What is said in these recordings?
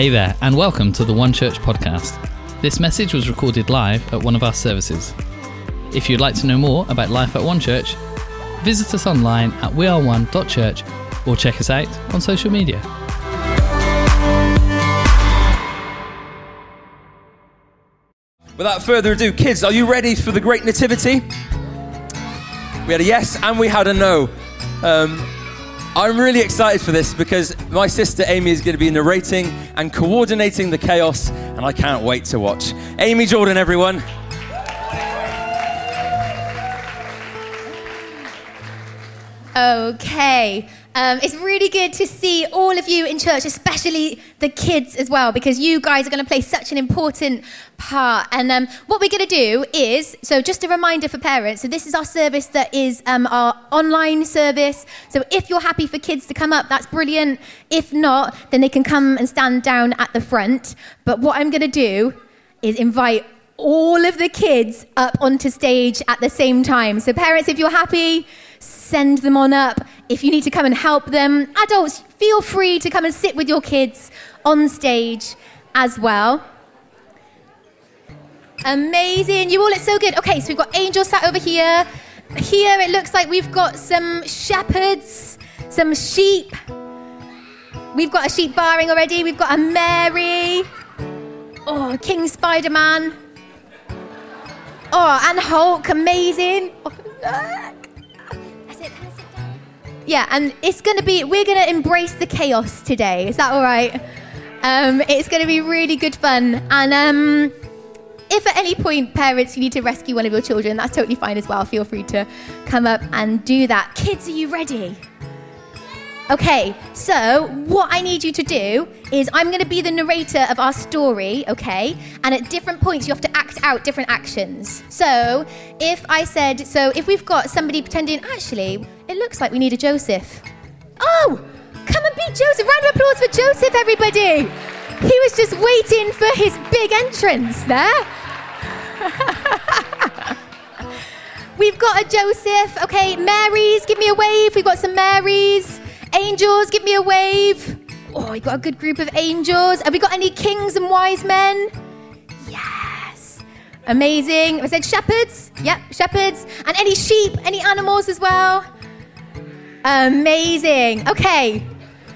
Hey there, and welcome to the One Church podcast. This message was recorded live at one of our services. If you'd like to know more about life at One Church, visit us online at weareone.church or check us out on social media. Without further ado, kids, are you ready for the great nativity? We had a yes and we had a no. Um, I'm really excited for this because my sister Amy is going to be narrating and coordinating the chaos, and I can't wait to watch. Amy Jorden, everyone. Okay. Um, it's really good to see all of you in church, especially the kids as well, because you guys are going to play such an important part. And um, what we're going to do is so, just a reminder for parents so, this is our service that is um, our online service. So, if you're happy for kids to come up, that's brilliant. If not, then they can come and stand down at the front. But what I'm going to do is invite all of the kids up onto stage at the same time. So, parents, if you're happy, send them on up. If you need to come and help them, adults, feel free to come and sit with your kids on stage as well. Amazing. You all look so good. Okay, so we've got angels sat over here. Here it looks like we've got some shepherds, some sheep. We've got a sheep barring already. We've got a Mary. Oh, King Spider Man. Oh, and Hulk. Amazing. Oh. Yeah, and it's going to be, we're going to embrace the chaos today. Is that all right? Um, it's going to be really good fun. And um, if at any point, parents, you need to rescue one of your children, that's totally fine as well. Feel free to come up and do that. Kids, are you ready? Okay, so what I need you to do is I'm going to be the narrator of our story, okay? And at different points, you have to act out different actions. So if I said, so if we've got somebody pretending, actually, it looks like we need a Joseph. Oh, come and be Joseph. Round of applause for Joseph, everybody. He was just waiting for his big entrance there. We've got a Joseph. Okay, Marys, give me a wave. We've got some Marys. Angels, give me a wave. Oh, we got a good group of angels. Have we got any kings and wise men? Yes. Amazing. I said shepherds. Yep, shepherds. And any sheep, any animals as well. Amazing. Okay.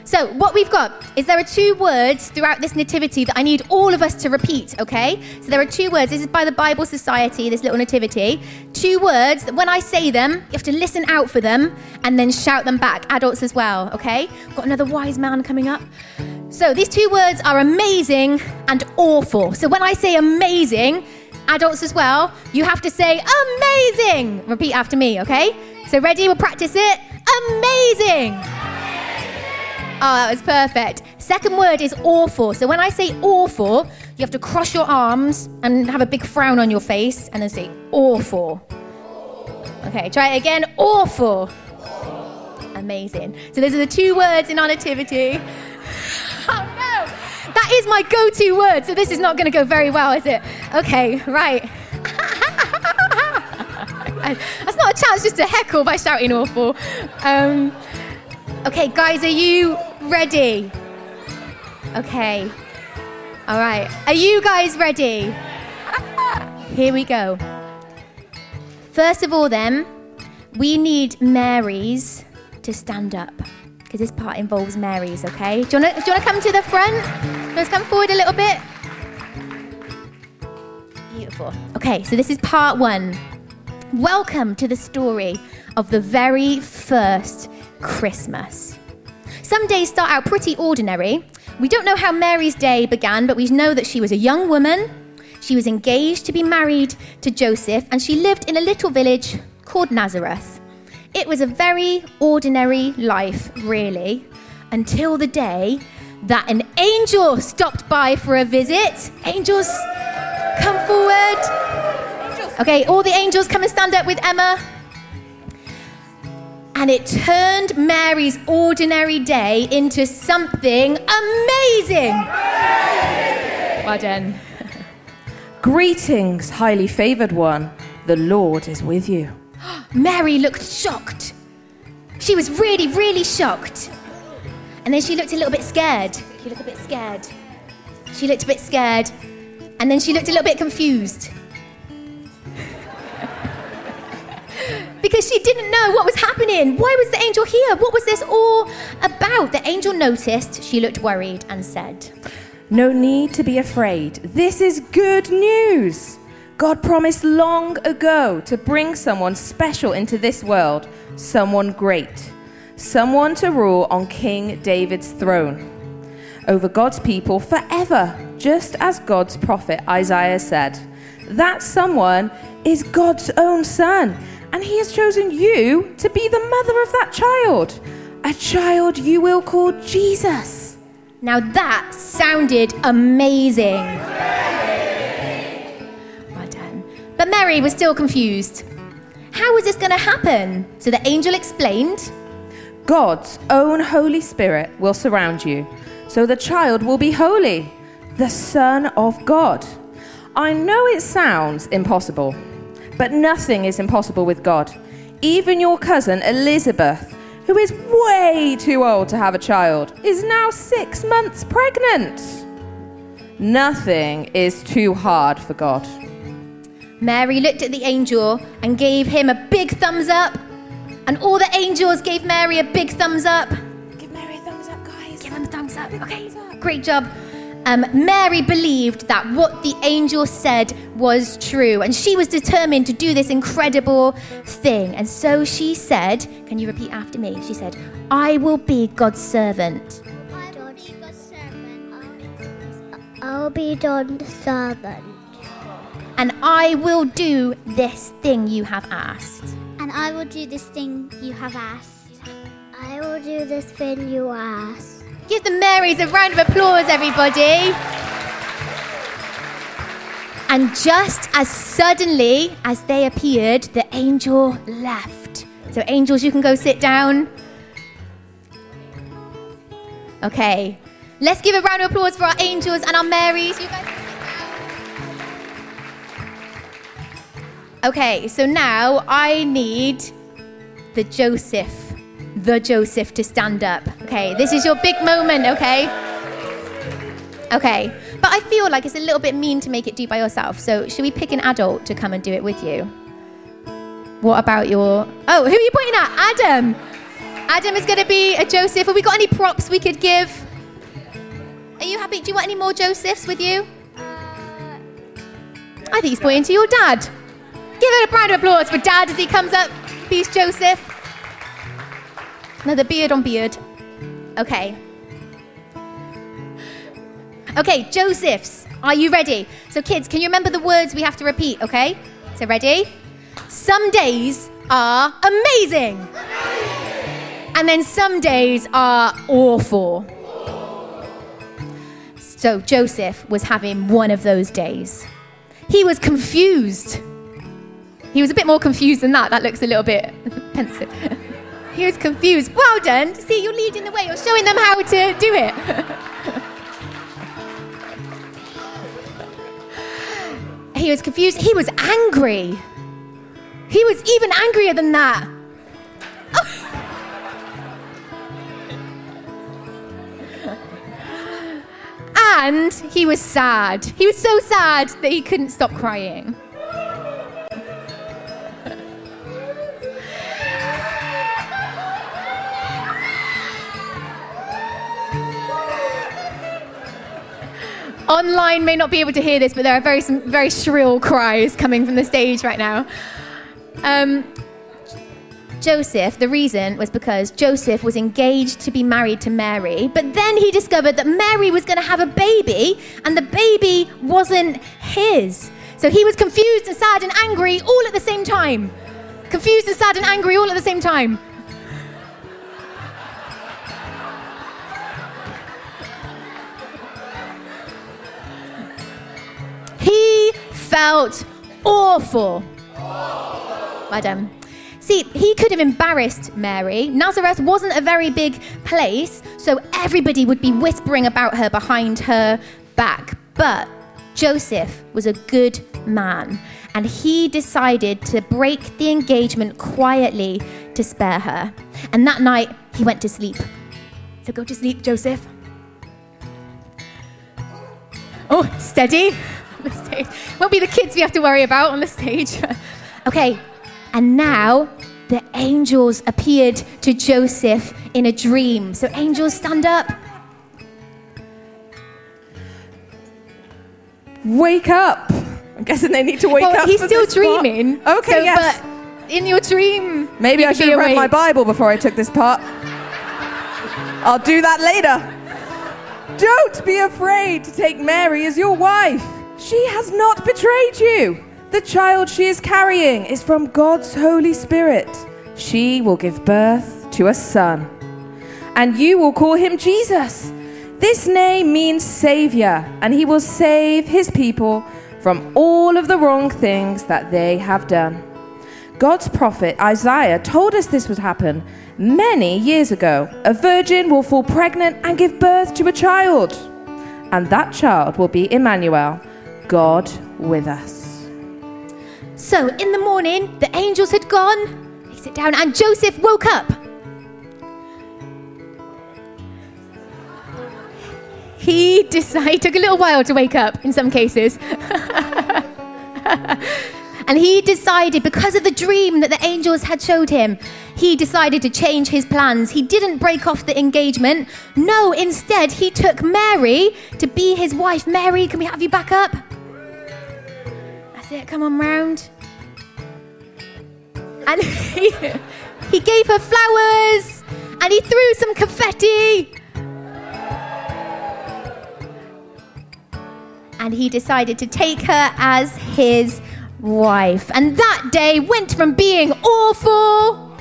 So, what we've got is there are two words throughout this nativity that I need all of us to repeat, okay? So, there are two words. This is by the Bible Society, this little nativity. Two words that when I say them, you have to listen out for them and then shout them back, adults as well, okay? Got another wise man coming up. So, these two words are amazing and awful. So, when I say amazing, adults as well, you have to say amazing. Repeat after me, okay? So, ready? We'll practice it. Amazing. Oh, that was perfect. Second word is awful. So when I say awful, you have to cross your arms and have a big frown on your face and then say awful. Okay, try it again. Awful. Amazing. So those are the two words in our nativity. Oh no! That is my go to word, so this is not going to go very well, is it? Okay, right. That's not a chance just to heckle by shouting awful. Um, Okay, guys, are you ready? Okay. All right. Are you guys ready? Here we go. First of all, then, we need Marys to stand up because this part involves Marys, okay? Do you want to come to the front? Let's come forward a little bit. Beautiful. Okay, so this is part one. Welcome to the story of the very first Christmas. Some days start out pretty ordinary. We don't know how Mary's day began, but we know that she was a young woman. She was engaged to be married to Joseph, and she lived in a little village called Nazareth. It was a very ordinary life, really, until the day that an angel stopped by for a visit. Angels, come forward. Okay, all the angels come and stand up with Emma and it turned Mary's ordinary day into something amazing. Well done. Greetings, highly favored one. The Lord is with you. Mary looked shocked. She was really, really shocked. And then she looked a little bit scared. You look a bit scared. She looked a bit scared. And then she looked a little bit confused. Because she didn't know what was happening. Why was the angel here? What was this all about? The angel noticed she looked worried and said, No need to be afraid. This is good news. God promised long ago to bring someone special into this world, someone great, someone to rule on King David's throne over God's people forever, just as God's prophet Isaiah said. That someone is God's own son, and he has chosen you to be the mother of that child, a child you will call Jesus. Now that sounded amazing. Well done. But Mary was still confused. How was this going to happen? So the angel explained. God's own Holy Spirit will surround you, so the child will be holy, the Son of God. I know it sounds impossible, but nothing is impossible with God. Even your cousin Elizabeth, who is way too old to have a child, is now six months pregnant. Nothing is too hard for God. Mary looked at the angel and gave him a big thumbs up. And all the angels gave Mary a big thumbs up. Give Mary a thumbs up, guys. Give him a thumbs up. Okay, great job. Um, Mary believed that what the angel said was true, and she was determined to do this incredible thing. And so she said, Can you repeat after me? She said, I will be God's servant. I'll be Don's servant, and I will do this thing you have asked. and I will do this thing you have asked. I will do this thing you asked. Give the Marys a round of applause, everybody. And just as suddenly as they appeared, the angel left. So, angels, you can go sit down. Okay, let's give a round of applause for our angels and our Marys. You guys. Okay, so now I need the Joseph, the Joseph to stand up. Okay, this is your big moment, okay? Okay, but I feel like it's a little bit mean to make it do by yourself. So, should we pick an adult to come and do it with you? What about your. Oh, who are you pointing at? Adam! Adam is going to be a Joseph. Have we got any props we could give? Are you happy? Do you want any more Josephs with you? I think he's pointing to your dad. Give it a round of applause for dad as he comes up. Peace, Joseph. Another beard on beard. Okay. Okay, Josephs, are you ready? So, kids, can you remember the words we have to repeat, okay? So, ready? Some days are amazing. And then some days are awful. So, Joseph was having one of those days. He was confused. He was a bit more confused than that. That looks a little bit pensive. He was confused. Well done. See, you're leading the way. You're showing them how to do it. he was confused. He was angry. He was even angrier than that. and he was sad. He was so sad that he couldn't stop crying. Online may not be able to hear this, but there are very some very shrill cries coming from the stage right now. Um, Joseph, the reason was because Joseph was engaged to be married to Mary, but then he discovered that Mary was going to have a baby, and the baby wasn't his. So he was confused and sad and angry all at the same time. Confused and sad and angry all at the same time. Felt awful. Madam. See, he could have embarrassed Mary. Nazareth wasn't a very big place, so everybody would be whispering about her behind her back. But Joseph was a good man, and he decided to break the engagement quietly to spare her. And that night, he went to sleep. So go to sleep, Joseph. Oh, steady. On the stage. Won't be the kids we have to worry about on the stage. okay, and now the angels appeared to Joseph in a dream. So, angels, stand up. Wake up. I'm guessing they need to wake well, up. he's still this part. dreaming. Okay, so, yes. But in your dream, Maybe I should have read my. Bible before I took this part. I'll do that later. Don't be afraid to take Mary as your wife. She has not betrayed you. The child she is carrying is from God's Holy Spirit. She will give birth to a son, and you will call him Jesus. This name means Savior, and he will save his people from all of the wrong things that they have done. God's prophet Isaiah told us this would happen many years ago. A virgin will fall pregnant and give birth to a child, and that child will be Emmanuel, God with us. So, in the morning, the angels had gone. They sit down, and Joseph woke up. He decided, took a little while to wake up in some cases. and he decided, because of the dream that the angels had showed him, he decided to change his plans. He didn't break off the engagement. No, instead, he took Mary to be his wife. Mary, can we have you back up? It, come on round. And he, he gave her flowers and he threw some confetti. And he decided to take her as his wife. And that day went from being awful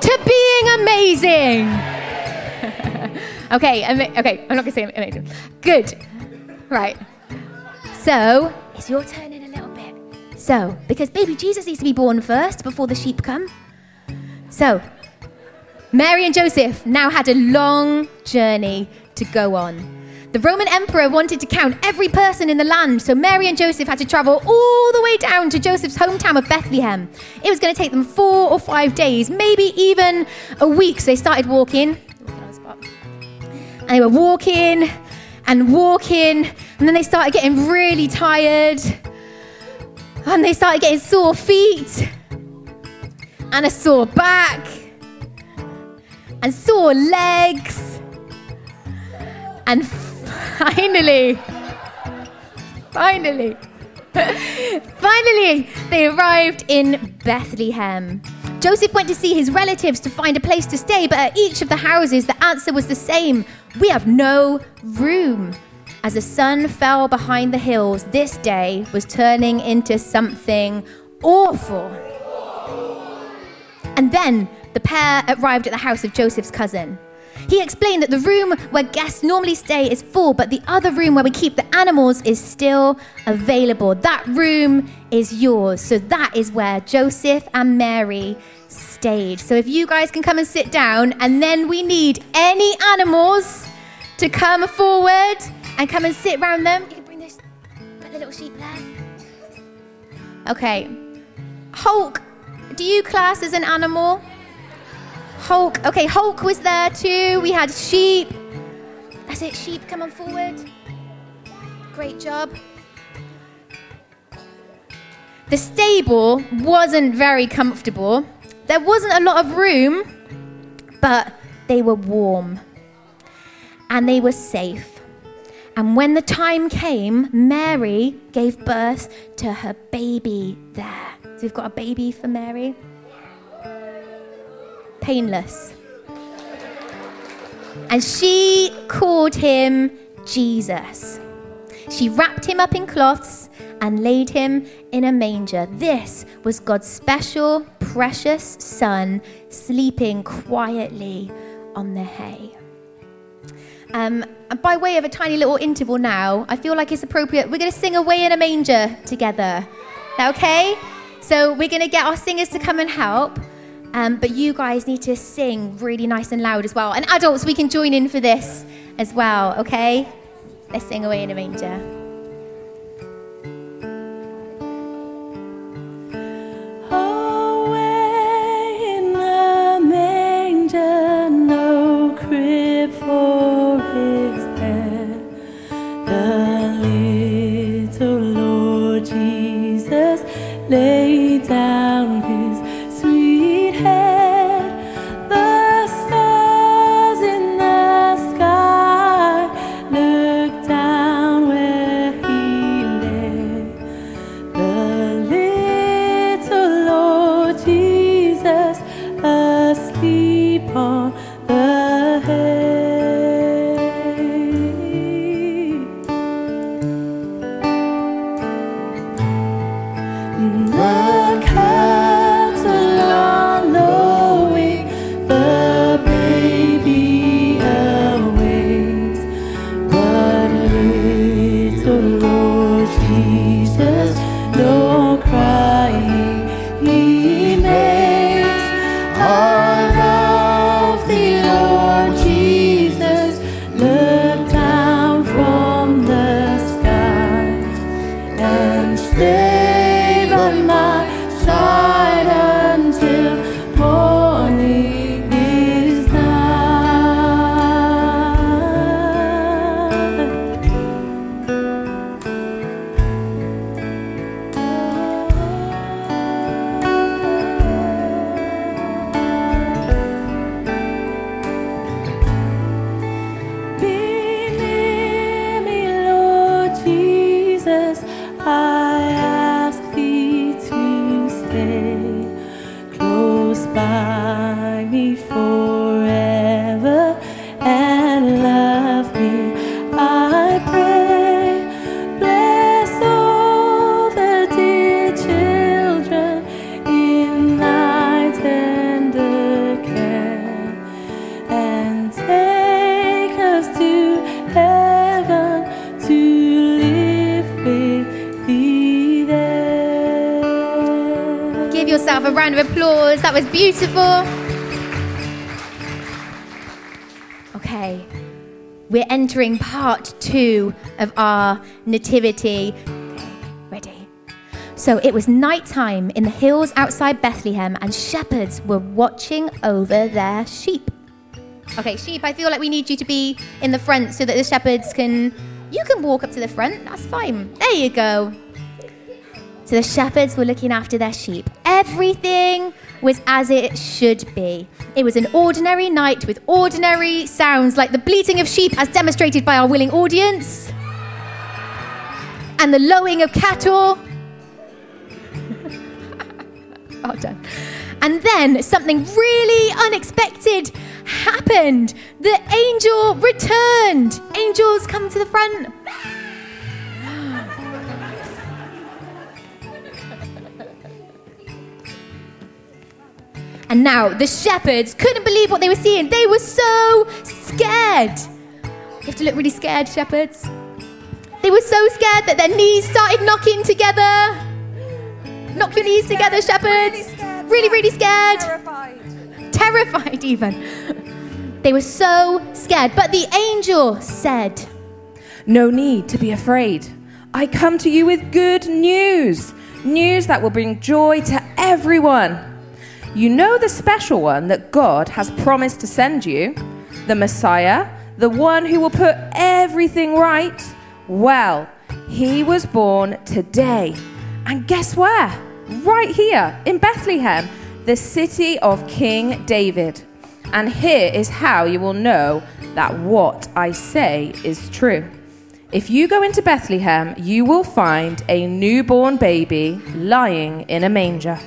to being amazing. okay, ama- okay, I'm not gonna say amazing. Good. Right. So, it's your turn So, because baby Jesus needs to be born first before the sheep come. So, Mary and Joseph now had a long journey to go on. The Roman emperor wanted to count every person in the land, so Mary and Joseph had to travel all the way down to Joseph's hometown of Bethlehem. It was going to take them four or five days, maybe even a week. So they started walking. And they were walking and walking, and then they started getting really tired. And they started getting sore feet, and a sore back, and sore legs. And finally, finally, finally, they arrived in Bethlehem. Joseph went to see his relatives to find a place to stay, but at each of the houses, the answer was the same We have no room. As the sun fell behind the hills, this day was turning into something awful. And then the pair arrived at the house of Joseph's cousin. He explained that the room where guests normally stay is full, but the other room where we keep the animals is still available. That room is yours. So that is where Joseph and Mary stayed. So if you guys can come and sit down, and then we need any animals to come forward and come and sit around them. You can bring this, put the little sheep there. Okay. Hulk, do you class as an animal? Hulk. Okay, Hulk was there too. We had sheep. That's it, sheep, come on forward. Great job. The stable wasn't very comfortable. There wasn't a lot of room, but they were warm and they were safe. And when the time came, Mary gave birth to her baby there. So we've got a baby for Mary painless. And she called him Jesus. She wrapped him up in cloths and laid him in a manger. This was God's special, precious son sleeping quietly on the hay. Um, and by way of a tiny little interval now, I feel like it's appropriate. We're going to sing Away in a Manger together. Okay? So we're going to get our singers to come and help. Um, but you guys need to sing really nice and loud as well. And adults, we can join in for this as well, okay? Let's sing Away in a Manger. Round of applause. That was beautiful. Okay, we're entering part two of our nativity. Ready? So it was nighttime in the hills outside Bethlehem, and shepherds were watching over their sheep. Okay, sheep, I feel like we need you to be in the front so that the shepherds can. You can walk up to the front, that's fine. There you go. So the shepherds were looking after their sheep. Everything was as it should be. It was an ordinary night with ordinary sounds like the bleating of sheep as demonstrated by our willing audience and the lowing of cattle. well done. And then something really unexpected happened. The angel returned. Angels come to the front. And now the shepherds couldn't believe what they were seeing. They were so scared. You have to look really scared, shepherds. They were so scared that their knees started knocking together. Knock your knees together, shepherds. Really, really scared. Terrified, even. They were so scared. But the angel said, No need to be afraid. I come to you with good news. News that will bring joy to everyone. You know the special one that God has promised to send you, the Messiah, the one who will put everything right. Well, he was born today. And guess where? Right here in Bethlehem, the city of King David. And here is how you will know that what I say is true. If you go into Bethlehem, you will find a newborn baby lying in a manger.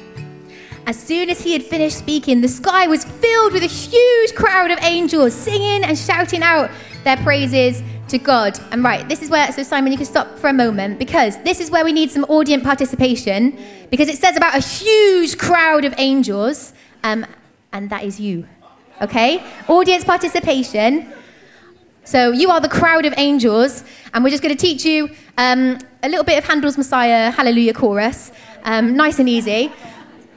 As soon as he had finished speaking, the sky was filled with a huge crowd of angels singing and shouting out their praises to God. And right, this is where, so Simon, you can stop for a moment because this is where we need some audience participation because it says about a huge crowd of angels, um, and that is you. Okay? Audience participation. So you are the crowd of angels, and we're just going to teach you um, a little bit of Handel's Messiah Hallelujah chorus, um, nice and easy.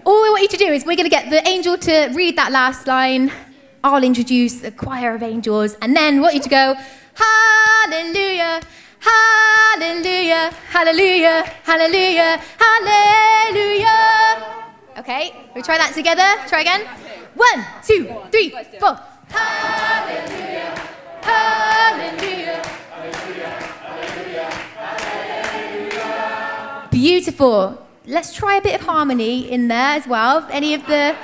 All we want you to do is we're going to get the angel to read that last line. I'll introduce the choir of angels, and then want you to go Hallelujah, Hallelujah, Hallelujah, Hallelujah, Hallelujah. Okay, we try that together. Try again. One, two, three, four. Hallelujah, Hallelujah. Beautiful. Let's try a bit of harmony in there as well. Any of the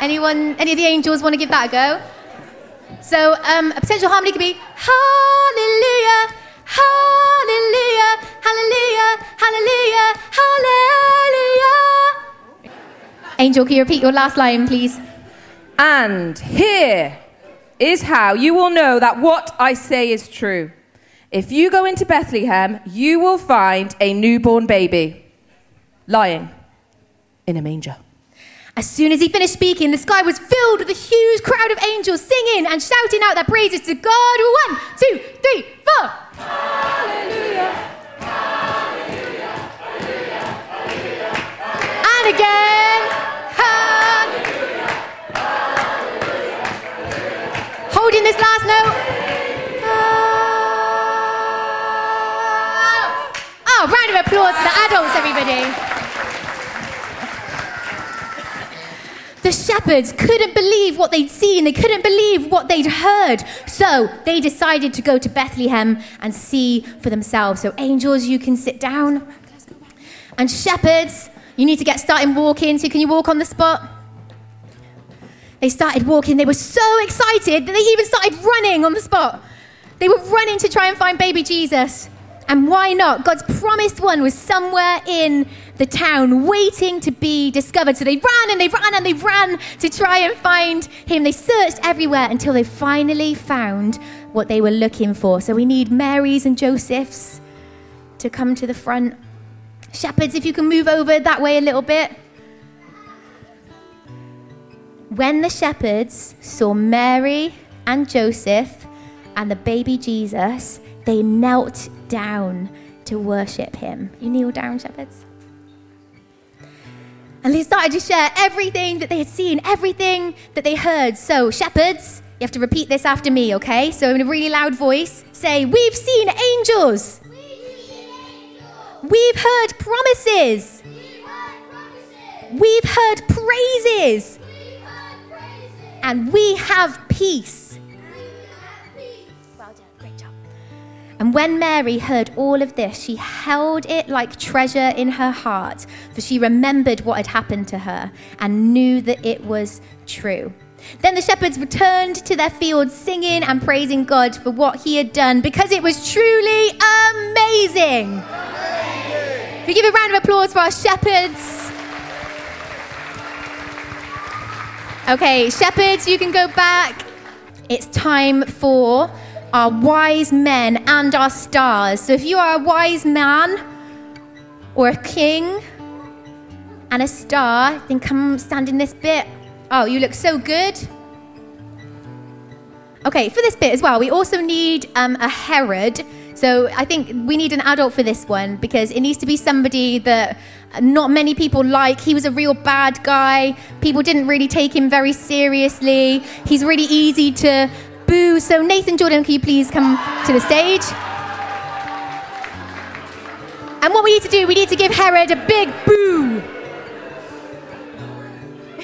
anyone any of the angels want to give that a go? So um, a potential harmony could be Hallelujah, Hallelujah, Hallelujah, Hallelujah, Hallelujah. Angel, can you repeat your last line, please? And here is how you will know that what I say is true. If you go into Bethlehem, you will find a newborn baby lying in a manger. As soon as he finished speaking, the sky was filled with a huge crowd of angels singing and shouting out their praises to God. One, two, three, four. And again. Hallelujah. Hallelujah, Holding this last note. Oh, round of applause for the adults, everybody. The shepherds couldn't believe what they'd seen. They couldn't believe what they'd heard. So they decided to go to Bethlehem and see for themselves. So, angels, you can sit down. And shepherds, you need to get started walking. So, can you walk on the spot? They started walking. They were so excited that they even started running on the spot. They were running to try and find baby Jesus. And why not? God's promised one was somewhere in the town waiting to be discovered. So they ran and they ran and they ran to try and find him. They searched everywhere until they finally found what they were looking for. So we need Mary's and Joseph's to come to the front. Shepherds, if you can move over that way a little bit. When the shepherds saw Mary and Joseph and the baby Jesus, they knelt down to worship him. You kneel down, shepherds? And they started to share everything that they had seen, everything that they heard. So, shepherds, you have to repeat this after me, okay? So, in a really loud voice, say, We've seen angels. We've heard promises. We've heard praises. And we have peace. And when Mary heard all of this, she held it like treasure in her heart, for she remembered what had happened to her and knew that it was true. Then the shepherds returned to their fields, singing and praising God for what he had done, because it was truly amazing. We give a round of applause for our shepherds. Okay, shepherds, you can go back. It's time for our wise men and our stars. So if you are a wise man or a king and a star, then come stand in this bit. Oh, you look so good. Okay, for this bit as well, we also need um, a Herod. So I think we need an adult for this one because it needs to be somebody that not many people like. He was a real bad guy. People didn't really take him very seriously. He's really easy to boo. So Nathan Jordan, can you please come to the stage? And what we need to do, we need to give Herod a big boo.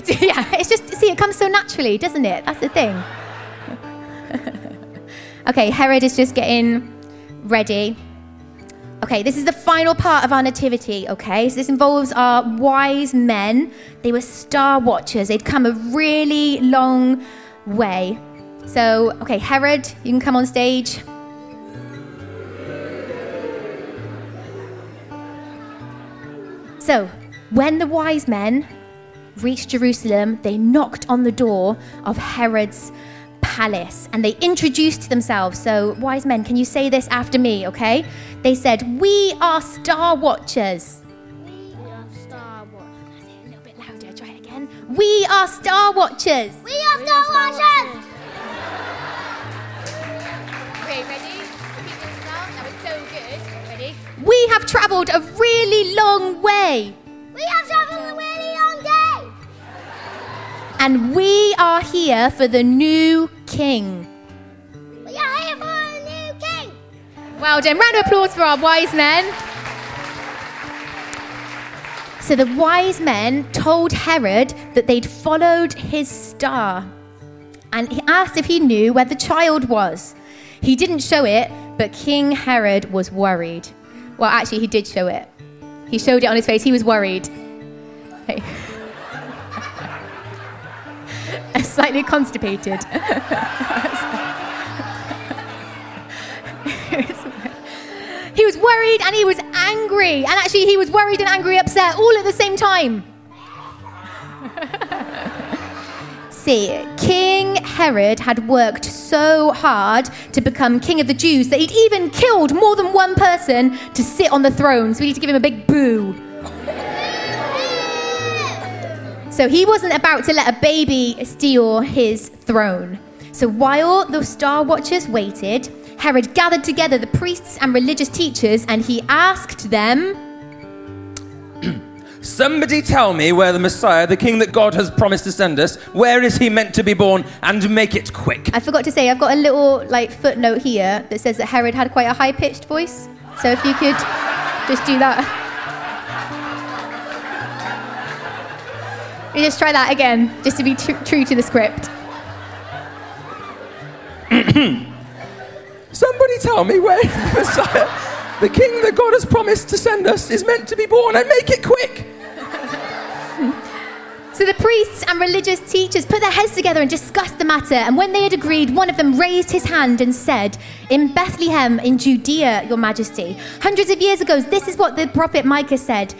yeah, it's just, see, it comes so naturally, doesn't it? That's the thing. okay, Herod is just getting ready. Okay, this is the final part of our nativity, okay? So this involves our wise men. They were star watchers. They'd come a really long way. So, okay, Herod, you can come on stage. So, when the wise men reached Jerusalem, they knocked on the door of Herod's palace and they introduced themselves. So, wise men, can you say this after me, okay? They said, We are star watchers. We are Star it a little bit louder, try it again. We are star watchers. We are Star Wars. Okay, ready? Repeat this now. That was so good. Ready? We have travelled a really long way. We have traveled a really long day. And we are here for the new king. We are here for a new king. Well done. Round of applause for our wise men. So the wise men told Herod that they'd followed his star. And he asked if he knew where the child was. He didn't show it, but King Herod was worried. Well, actually, he did show it. He showed it on his face. He was worried. Hey. Slightly constipated. He was worried and he was angry. And actually, he was worried and angry, upset all at the same time. See, King Herod had worked so hard to become king of the Jews that he'd even killed more than one person to sit on the throne. So we need to give him a big boo. So he wasn't about to let a baby steal his throne. So while the star watchers waited, Herod gathered together the priests and religious teachers and he asked them, Somebody tell me where the Messiah, the King that God has promised to send us, where is he meant to be born, and make it quick. I forgot to say, I've got a little like footnote here that says that Herod had quite a high pitched voice. So if you could just do that. You just try that again, just to be tr- true to the script. Somebody tell me where the Messiah, the King that God has promised to send us, is meant to be born, and make it quick. So the priests and religious teachers put their heads together and discussed the matter. And when they had agreed, one of them raised his hand and said, In Bethlehem, in Judea, your majesty, hundreds of years ago, this is what the prophet Micah said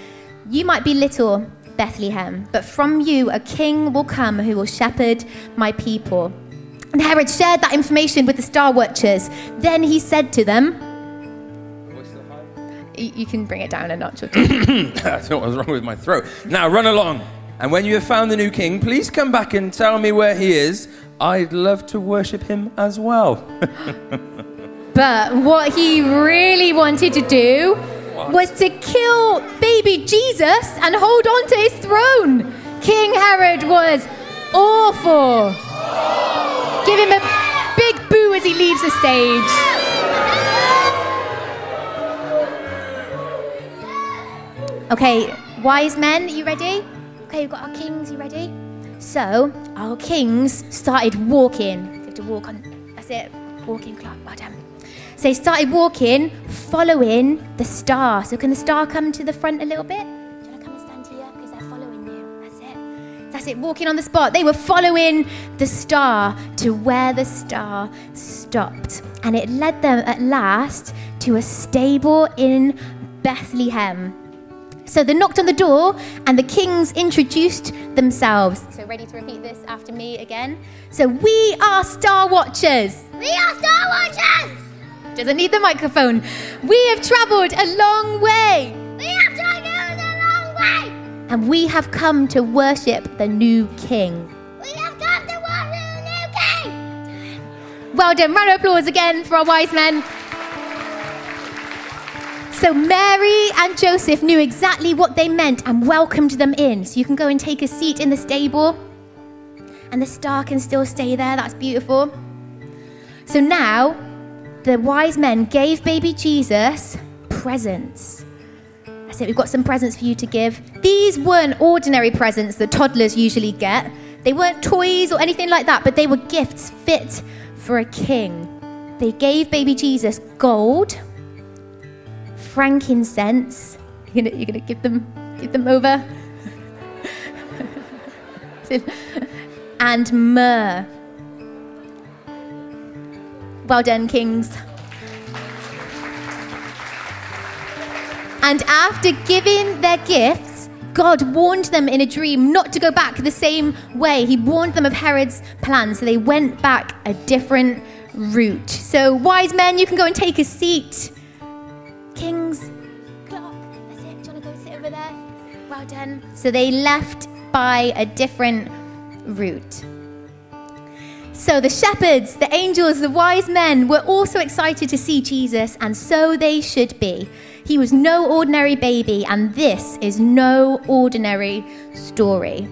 You might be little, Bethlehem, but from you a king will come who will shepherd my people. And Herod shared that information with the star watchers. Then he said to them, You you can bring it down a notch or two. I don't what was wrong with my throat. Now run along. And when you have found the new king, please come back and tell me where he is. I'd love to worship him as well. But what he really wanted to do was to kill baby Jesus and hold on to his throne. King Herod was awful. Give him a big boo as he leaves the stage. Okay, wise men, you ready? Okay, we've got our kings, you ready? So, our kings started walking. They have to walk on, that's it, walking clock, well done. So they started walking, following the star. So can the star come to the front a little bit? Do you want to come and stand here? Because they're following you. That's it. That's it, walking on the spot. They were following the star to where the star stopped. And it led them at last to a stable in Bethlehem. So they knocked on the door and the kings introduced themselves. So, ready to repeat this after me again? So, we are Star Watchers. We are Star Watchers! Doesn't need the microphone. We have travelled a long way We have traveled a long way! and we have come to worship the new king. We have come to worship the new king! Well done. Round of applause again for our wise men. So Mary and Joseph knew exactly what they meant and welcomed them in. So you can go and take a seat in the stable. And the star can still stay there. That's beautiful. So now the wise men gave baby Jesus presents. I said, we've got some presents for you to give. These weren't ordinary presents that toddlers usually get. They weren't toys or anything like that, but they were gifts fit for a king. They gave baby Jesus gold, frankincense. You're gonna, you're gonna give them give them over. and myrrh. Well done, kings. And after giving their gifts, God warned them in a dream not to go back the same way. He warned them of Herod's plan, so they went back a different route. So, wise men, you can go and take a seat. Done. So, they left by a different route. So the shepherds, the angels, the wise men were also excited to see Jesus, and so they should be. He was no ordinary baby, and this is no ordinary story.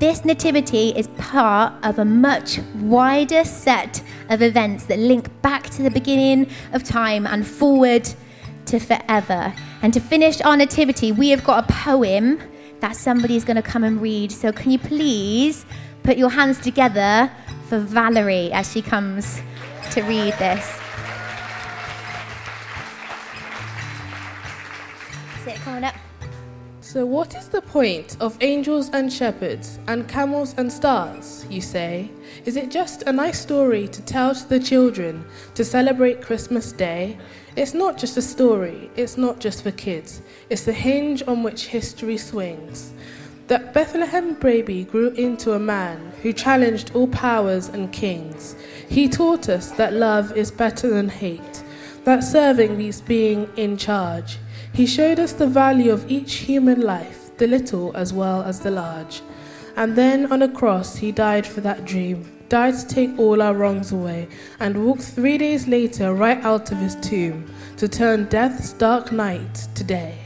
This nativity is part of a much wider set of events that link back to the beginning of time and forward to forever. And to finish our nativity, we have got a poem that somebody's going to come and read. So, can you please put your hands together for Valerie as she comes to read this? Sit, come on up. So, what is the point of angels and shepherds and camels and stars, you say? Is it just a nice story to tell to the children to celebrate Christmas Day? It's not just a story, it's not just for kids, it's the hinge on which history swings. That Bethlehem baby grew into a man who challenged all powers and kings. He taught us that love is better than hate, that serving means being in charge. He showed us the value of each human life, the little as well as the large. And then on a cross, he died for that dream, died to take all our wrongs away, and walked three days later right out of his tomb to turn death's dark night to day.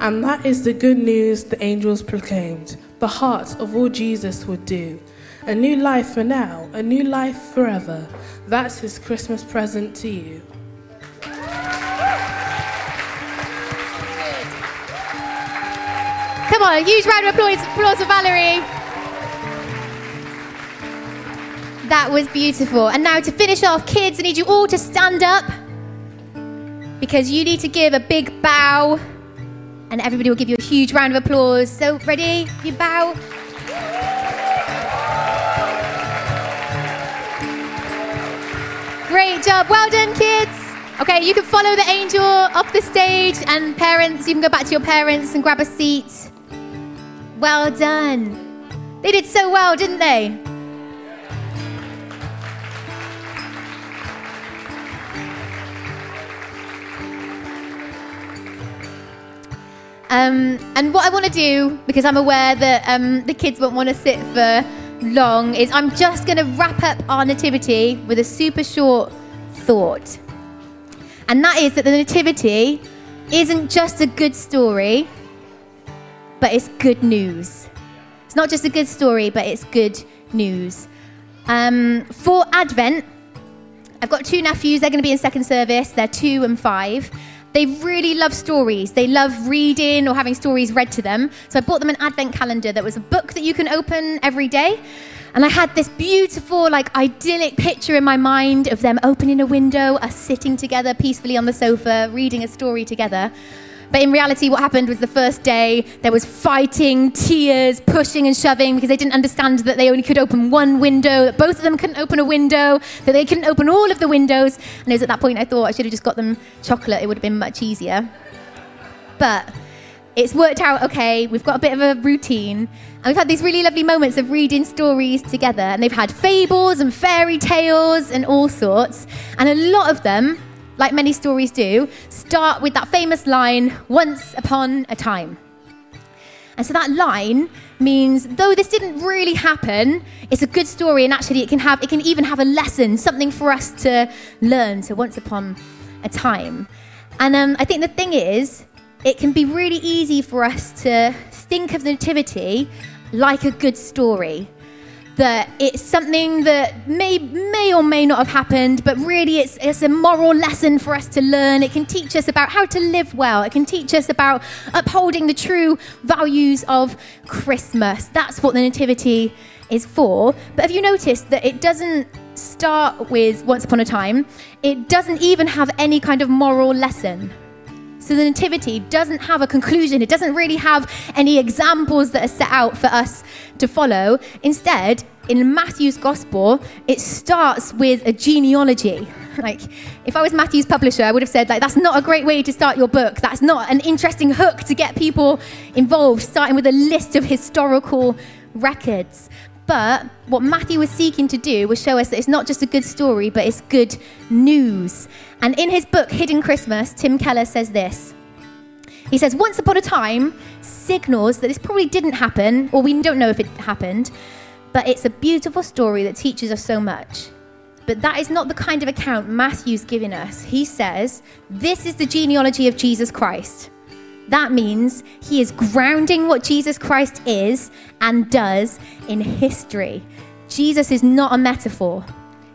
And that is the good news the angels proclaimed, the heart of all Jesus would do. A new life for now, a new life forever. That's his Christmas present to you. Come on, a huge round of applause, applause for Valerie. That was beautiful. And now to finish off, kids, I need you all to stand up because you need to give a big bow and everybody will give you a huge round of applause. So, ready? You bow. Great job. Well done, kids. Okay, you can follow the angel off the stage, and parents, you can go back to your parents and grab a seat. Well done. They did so well, didn't they? Um, and what I want to do, because I'm aware that um, the kids won't want to sit for long, is I'm just going to wrap up our nativity with a super short thought. And that is that the nativity isn't just a good story, but it's good news. It's not just a good story, but it's good news. Um, for Advent, I've got two nephews. They're going to be in second service. They're two and five. They really love stories. They love reading or having stories read to them. So I bought them an advent calendar that was a book that you can open every day. And I had this beautiful, like, idyllic picture in my mind of them opening a window, us sitting together peacefully on the sofa, reading a story together. But in reality, what happened was the first day there was fighting, tears, pushing and shoving because they didn't understand that they only could open one window, that both of them couldn't open a window, that they couldn't open all of the windows. And it was at that point I thought I should have just got them chocolate, it would have been much easier. But it's worked out okay. We've got a bit of a routine. And we've had these really lovely moments of reading stories together. And they've had fables and fairy tales and all sorts. And a lot of them like many stories do, start with that famous line, once upon a time. And so that line means though this didn't really happen, it's a good story and actually it can have it can even have a lesson, something for us to learn. So once upon a time. And um, I think the thing is, it can be really easy for us to think of the nativity like a good story that it's something that may may or may not have happened, but really it's, it's a moral lesson for us to learn. It can teach us about how to live well. It can teach us about upholding the true values of Christmas. That's what the Nativity is for. But have you noticed that it doesn't start with once upon a time? It doesn't even have any kind of moral lesson. So the Nativity doesn't have a conclusion. It doesn't really have any examples that are set out for us to follow. Instead, in Matthew's Gospel, it starts with a genealogy. Like, if I was Matthew's publisher, I would have said, like, that's not a great way to start your book. That's not an interesting hook to get people involved, starting with a list of historical records. But what Matthew was seeking to do was show us that it's not just a good story, but it's good news. And in his book, Hidden Christmas, Tim Keller says this. He says, Once upon a time signals that this probably didn't happen, or we don't know if it happened, but it's a beautiful story that teaches us so much. But that is not the kind of account Matthew's giving us. He says, This is the genealogy of Jesus Christ. That means he is grounding what Jesus Christ is and does in history. Jesus is not a metaphor,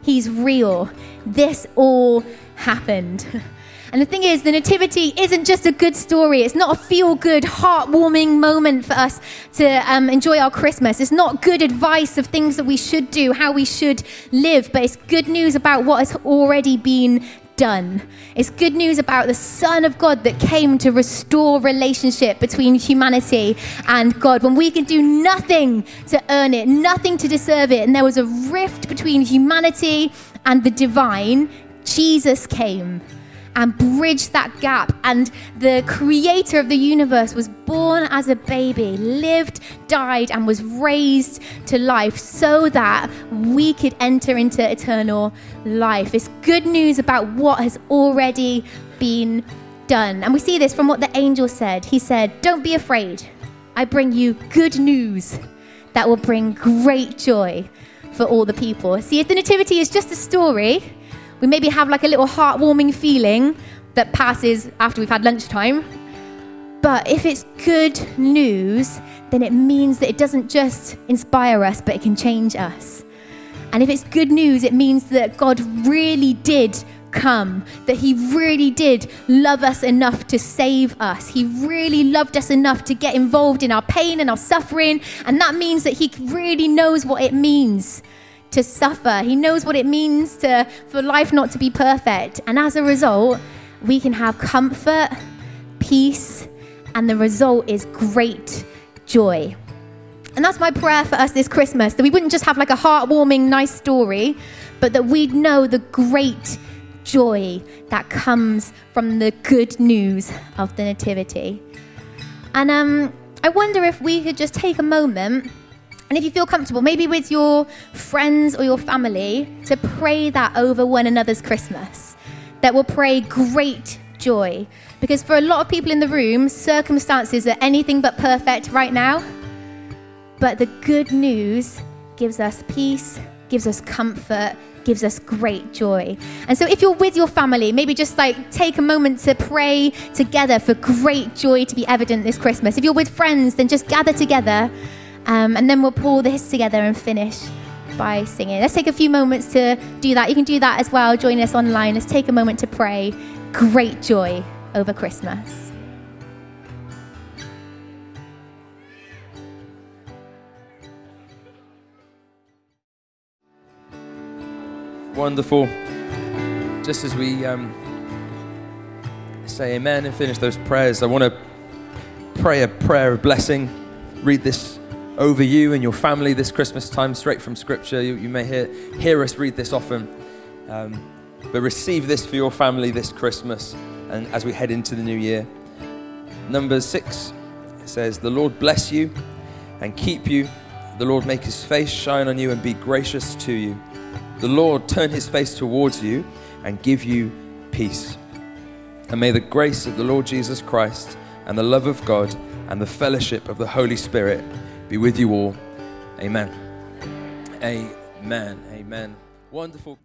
he's real. This all happened. And the thing is, the Nativity isn't just a good story. It's not a feel good, heartwarming moment for us to um, enjoy our Christmas. It's not good advice of things that we should do, how we should live, but it's good news about what has already been done. It's good news about the Son of God that came to restore relationship between humanity and God when we can do nothing to earn it, nothing to deserve it. And there was a rift between humanity and the divine. Jesus came and bridged that gap. And the creator of the universe was born as a baby, lived, died, and was raised to life so that we could enter into eternal life. It's good news about what has already been done. And we see this from what the angel said. He said, Don't be afraid. I bring you good news that will bring great joy for all the people. See, if the Nativity is just a story, we maybe have like a little heartwarming feeling that passes after we've had lunchtime. But if it's good news, then it means that it doesn't just inspire us, but it can change us. And if it's good news, it means that God really did come, that He really did love us enough to save us. He really loved us enough to get involved in our pain and our suffering. And that means that He really knows what it means to suffer. He knows what it means to, for life not to be perfect. And as a result, we can have comfort, peace, and the result is great joy. And that's my prayer for us this Christmas that we wouldn't just have like a heartwarming, nice story, but that we'd know the great joy that comes from the good news of the Nativity. And um, I wonder if we could just take a moment, and if you feel comfortable, maybe with your friends or your family, to pray that over one another's Christmas. That will pray great joy. Because for a lot of people in the room, circumstances are anything but perfect right now. But the good news gives us peace, gives us comfort, gives us great joy. And so if you're with your family, maybe just like take a moment to pray together for great joy to be evident this Christmas. If you're with friends, then just gather together um, and then we'll pull this together and finish by singing. Let's take a few moments to do that. You can do that as well. Join us online. Let's take a moment to pray great joy over Christmas. Wonderful. Just as we um, say amen and finish those prayers, I want to pray a prayer of blessing. Read this over you and your family this Christmas time, straight from Scripture. You, you may hear, hear us read this often. Um, but receive this for your family this Christmas and as we head into the new year. Numbers six says, The Lord bless you and keep you. The Lord make his face shine on you and be gracious to you. The Lord turn his face towards you and give you peace. And may the grace of the Lord Jesus Christ and the love of God and the fellowship of the Holy Spirit be with you all. Amen. Amen. Amen. Wonderful.